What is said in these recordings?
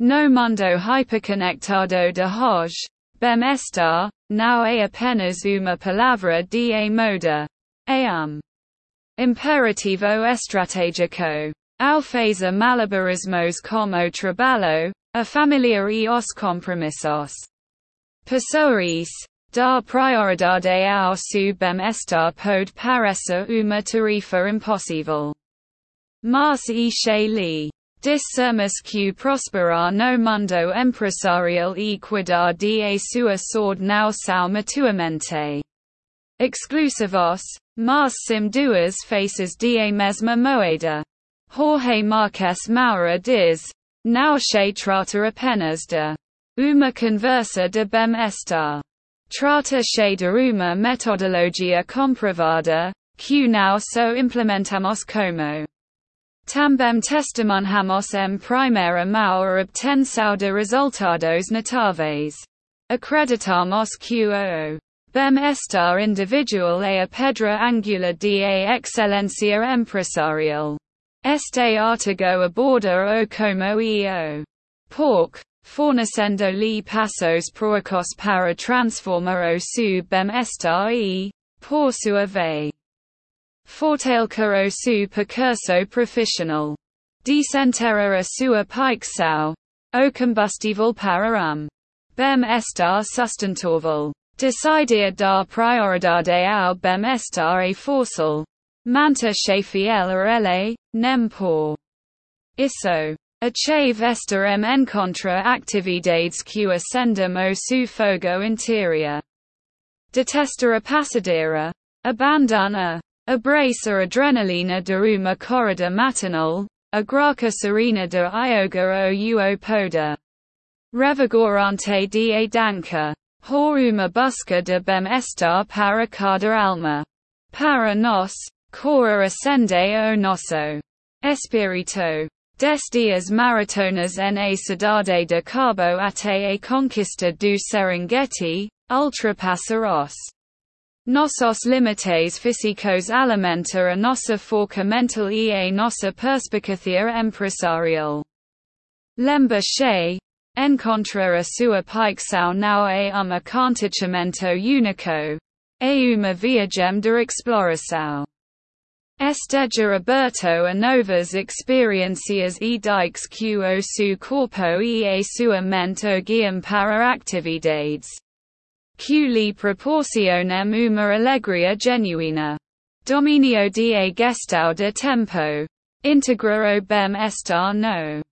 No mundo hiperconectado de hoje, bem estar, não é apenas uma palavra de moda. É um imperativo estratégico. Ao fazer malabarismos como trabalho, a família e os compromissos. Pessoas, dar prioridade ao seu bem-estar pode parecer uma tarefa impossível. Mas e li. Discermus que prosperar no mundo empresarial e cuidar de a sua saúde não são mutuamente exclusivos, mas sim duas faces de a mesma moeda. Jorge Marques Moura diz, não se trata apenas de uma conversa de bem-estar. Trata-se de uma metodologia comprovada, que não só implementamos como também testemunhamos em primeira mão a obtenção de resultados notáveis. Acreditamos que o bem-estar individual é a pedra angular de a excelência empresarial. Este artigo aborda o como e o pork, fornecendo-lhe passos proacos para transformar o seu bem-estar e, por sua vez, fortalecer o seu percurso profissional. Desenterrar a sua picção, o combustível para um bem-estar sustentável. Decidir dar prioridade ao bem-estar e forçal. Manta fiel a ele, nem por. Isso. Achave esta em encontra actividades que ascendam o seu fogo interior. Detesta a passadeira. Abandona. Abraça adrenalina de uma corrida matinal. A graca serena de ioga ou o poda. Revigorante de danca. Por uma busca de bem-estar para cada alma. Para nós, cora ascende o nosso espírito. Des dias maratonas na cidade de Cabo até a conquista do Serengeti, ultrapassar os nossos limites físicos alimenta a nossa força mental e a nossa perspicácia empresarial. Lembra-se, encontrar a sua picção não é um acontecimento único, é uma viagem de exploração. Esteja aberto a novas experiências e dikes que o seu corpo e a sua mente guiam para atividades que lhe proporcionam uma alegria genuína. Dominio de a gestão de tempo. Integrar o bem-estar no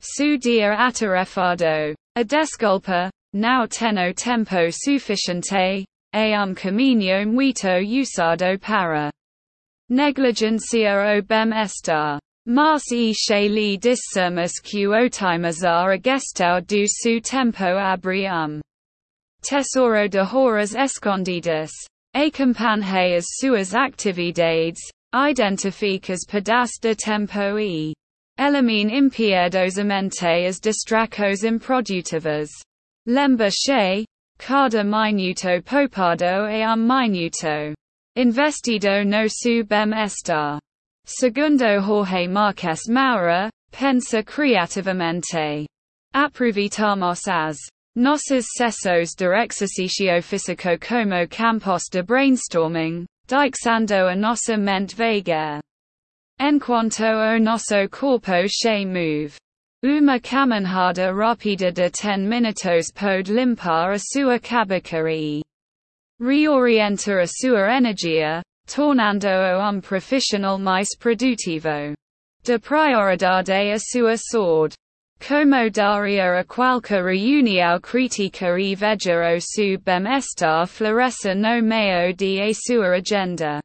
su dia atarefado. A desculpa, não tenho tempo sufficiente, um caminho muito usado para Negligencia o bem-estar. Mas e che li discermus que otimizar a gestão do seu tempo abre tesouro de horas escondidas. Acompanhe as suas atividades, identificas pedaços de tempo e elimine impiedosamente as distracos improdutivas. Lembra-se, cada minuto poupado é um minuto Investido no su bem-estar. Segundo Jorge Marques Moura, pensa criativamente. Aproveitamos as nossas sessões de exercício físico como campos de brainstorming, dixando a nossa mente vaga. Enquanto o nosso corpo se move. Uma caminhada rápida de 10 minutos pode limpar a sua cabeça e reorienta a sua energia, tornando-o um profissional mais produtivo. De prioridade a sua saúde. Como daria a qualquer reunião crítica e veja o bem-estar florescer no meio de sua agenda.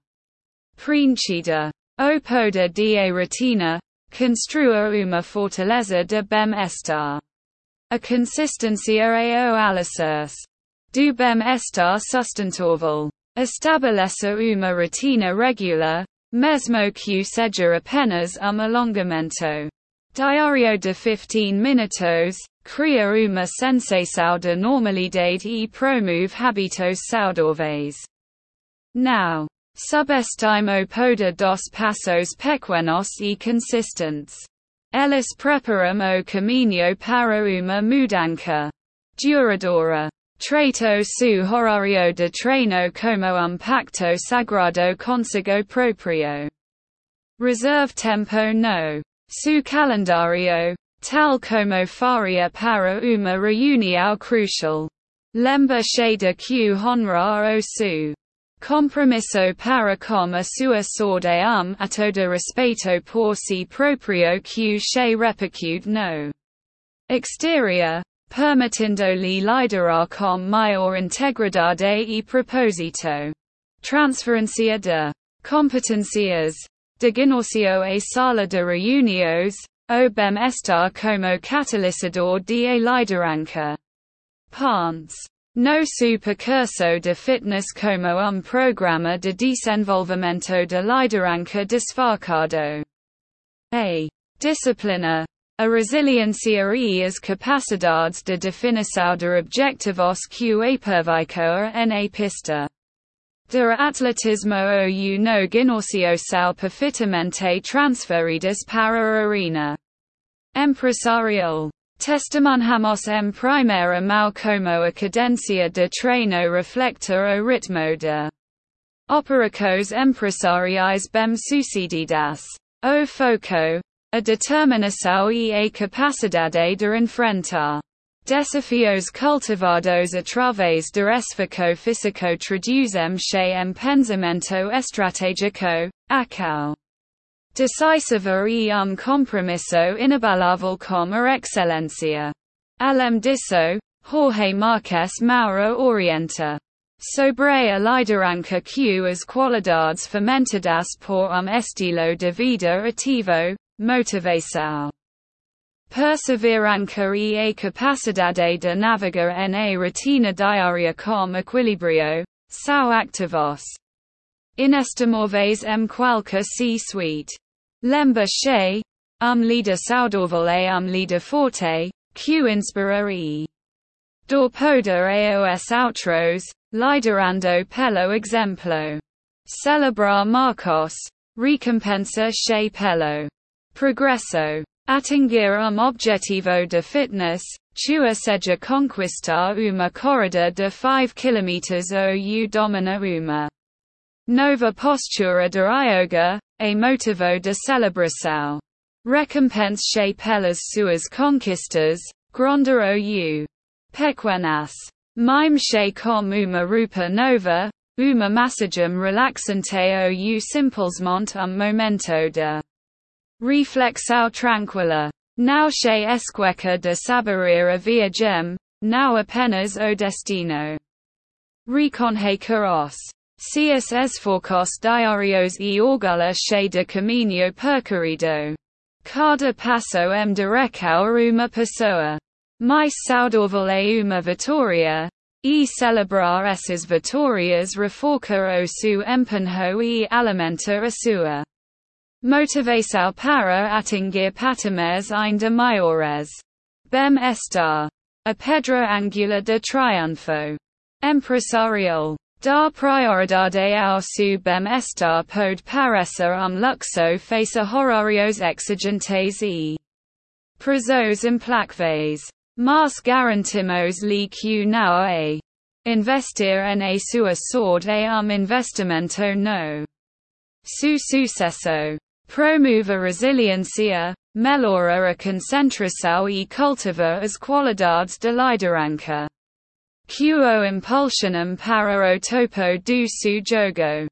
Preenchida. O poder de a rotina, construa uma fortaleza de bem-estar. A consistência é o alicerce do bem-estar sustentável. Estabeleça uma rotina regular, mesmo que seja apenas um alongamento. Diário de 15 minutos, cria uma sensação de normalidade e promove hábitos saudáveis. Now, subestime o poder dos passos pequenos e consistentes. Elis preparum o caminho para uma mudança. Duradora. Trato su horario de treino como um pacto sagrado consigo proprio. Reserve tempo no. Su calendario. Tal como faria para uma reunião crucial. Lembra cheia que honrar o su. Compromisso para com a sua sorte um a todo respeito por si proprio que che repercute no exterior, permitindo-lhe liderar com maior integridade e propósito. Transferência de competências de Ginócio e sala de reuniões, o bem estar como catalisador de a liderança. Pants. No su percurso de fitness como um programa de desenvolvimento de liderança disfarçado. A. Disciplina. A resiliência e as capacidades de definição de objetivos que apervicoa na pista. De atletismo ou no ginócio são perfeitamente transferidas para arena empresarial. Testemunhamos em primeira mão como a cadência de treino reflecta o ritmo de operacos empresariais bem sucedidas. O foco, a determinação e a capacidade de enfrentar desafios cultivados através de esforço físico traduzem-se em pensamento estratégico, acal. Decisiva e um compromisso inabalável com a excelência. Além disso, Jorge Marques Moura orienta sobre a liderança que as qualidades fomentadas por um estilo de vida ativo, motivação, perseverança e a capacidade de navegar na rotina diária com equilíbrio, são activos inestimáveis em qualquer C-suite. Lembra che, um líder saudável é um líder forte, q inspira e do poder aos outros, liderando pelo exemplo. Celebrar marcos, recompensa che pelo progresso. Atingir um objetivo de fitness, tua seja conquistar uma corrida de 5 km ou domina uma nova postura de yoga, a motivo de celebração. Recompense pelas suas conquistas, grande ou pequenas. Mime com uma rupa nova, uma massagem relaxante ou simplesmente um momento de reflexão tranquila. Não che esqueca de saborear a viagem, não apenas o destino. Reconhe caros. Cias esforcos diarios e orgulha che de caminho percorrido. Cada passo em direção uma pessoa. Mais saudável é uma vitória, e celebrar essas vitórias reforça o seu empenho e alimenta a sua motivação para atingir patamares ainda maiores. Bem estar. A pedra angular de triunfo. Empresarial. Da prioridade ao seu bem-estar pode parecer um luxo face a horarios exigentes e prazos implacáveis. Mas garantimos-lhe que não é investir em sua sorte é um investimento no su sucesso. Promove a resiliência, melhora a concentração e cultiva as qualidades de liderança. Quo impulsionum para o topo do jogo.